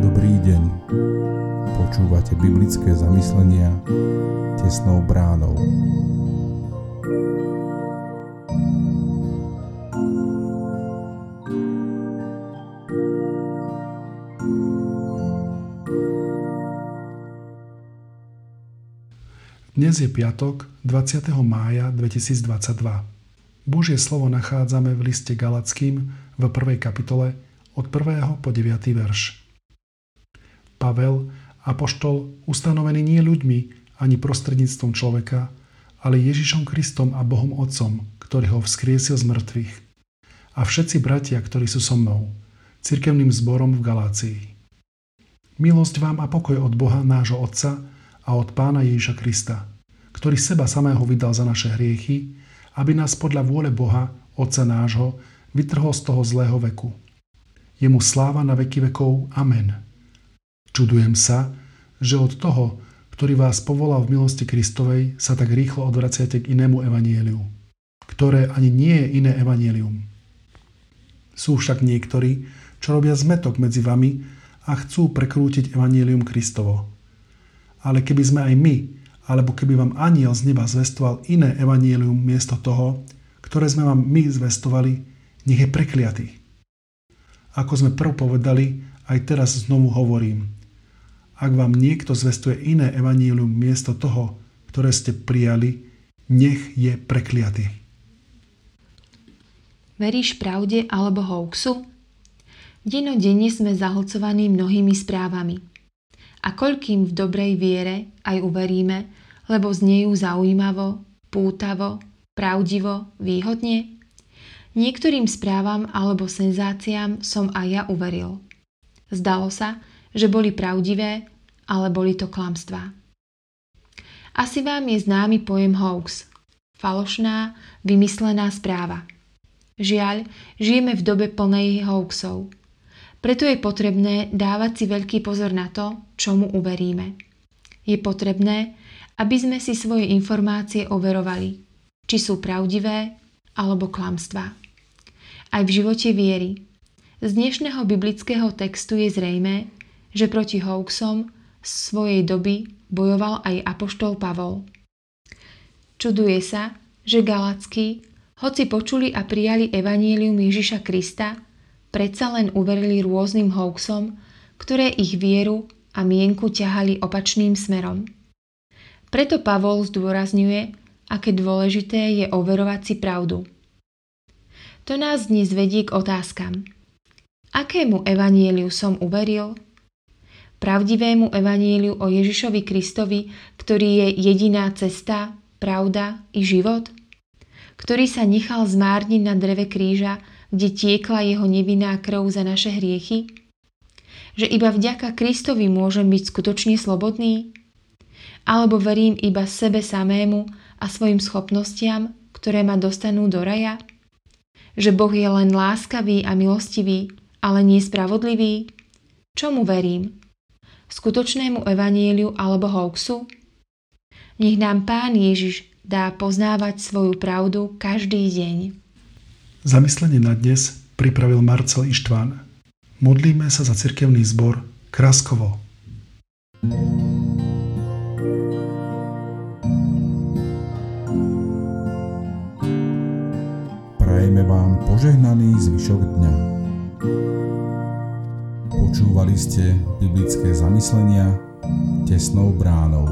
Dobrý deň. Počúvate biblické zamyslenia tesnou bránou. Dnes je piatok 20. mája 2022. Božie slovo nachádzame v liste Galackým v 1. kapitole od 1. po 9. verš. Pavel, apoštol, ustanovený nie ľuďmi ani prostredníctvom človeka, ale Ježišom Kristom a Bohom Otcom, ktorý ho vzkriesil z mŕtvych. A všetci bratia, ktorí sú so mnou, cirkevným zborom v Galácii. Milosť vám a pokoj od Boha, nášho Otca, a od Pána Ježiša Krista, ktorý seba samého vydal za naše hriechy, aby nás podľa vôle Boha, Otca nášho, vytrhol z toho zlého veku. Jemu sláva na veky vekov. Amen. Čudujem sa, že od toho, ktorý vás povolal v milosti Kristovej, sa tak rýchlo odvraciate k inému evanieliu, ktoré ani nie je iné evanielium. Sú však niektorí, čo robia zmetok medzi vami a chcú prekrútiť evanielium Kristovo. Ale keby sme aj my, alebo keby vám aniel z neba zvestoval iné evanielium miesto toho, ktoré sme vám my zvestovali, nech je prekliatý. Ako sme prv povedali, aj teraz znovu hovorím. Ak vám niekto zvestuje iné evanielium miesto toho, ktoré ste prijali, nech je prekliatý. Veríš pravde alebo hoaxu? Denodenne sme zahlcovaní mnohými správami – a koľkým v dobrej viere aj uveríme, lebo znejú zaujímavo, pútavo, pravdivo, výhodne? Niektorým správam alebo senzáciám som aj ja uveril. Zdalo sa, že boli pravdivé, ale boli to klamstvá. Asi vám je známy pojem hoax, falošná, vymyslená správa. Žiaľ, žijeme v dobe plnej hoaxov – preto je potrebné dávať si veľký pozor na to, čomu uveríme. Je potrebné, aby sme si svoje informácie overovali, či sú pravdivé alebo klamstvá. Aj v živote viery. Z dnešného biblického textu je zrejme, že proti hoaxom svojej doby bojoval aj apoštol Pavol. Čuduje sa, že Galackí, hoci počuli a prijali evanílium Ježiša Krista, predsa len uverili rôznym hoaxom, ktoré ich vieru a mienku ťahali opačným smerom. Preto Pavol zdôrazňuje, aké dôležité je overovať si pravdu. To nás dnes vedie k otázkam. Akému evanieliu som uveril? Pravdivému evanieliu o Ježišovi Kristovi, ktorý je jediná cesta, pravda i život? Ktorý sa nechal zmárniť na dreve kríža kde tiekla jeho nevinná krv za naše hriechy? Že iba vďaka Kristovi môžem byť skutočne slobodný? Alebo verím iba sebe samému a svojim schopnostiam, ktoré ma dostanú do raja? Že Boh je len láskavý a milostivý, ale nie spravodlivý? Čomu verím? Skutočnému evanieliu alebo hoaxu? Nech nám Pán Ježiš dá poznávať svoju pravdu každý deň. Zamyslenie na dnes pripravil Marcel Ištván. Modlíme sa za cirkevný zbor Kraskovo. Prajeme vám požehnaný zvyšok dňa. Počúvali ste biblické zamyslenia tesnou bránou.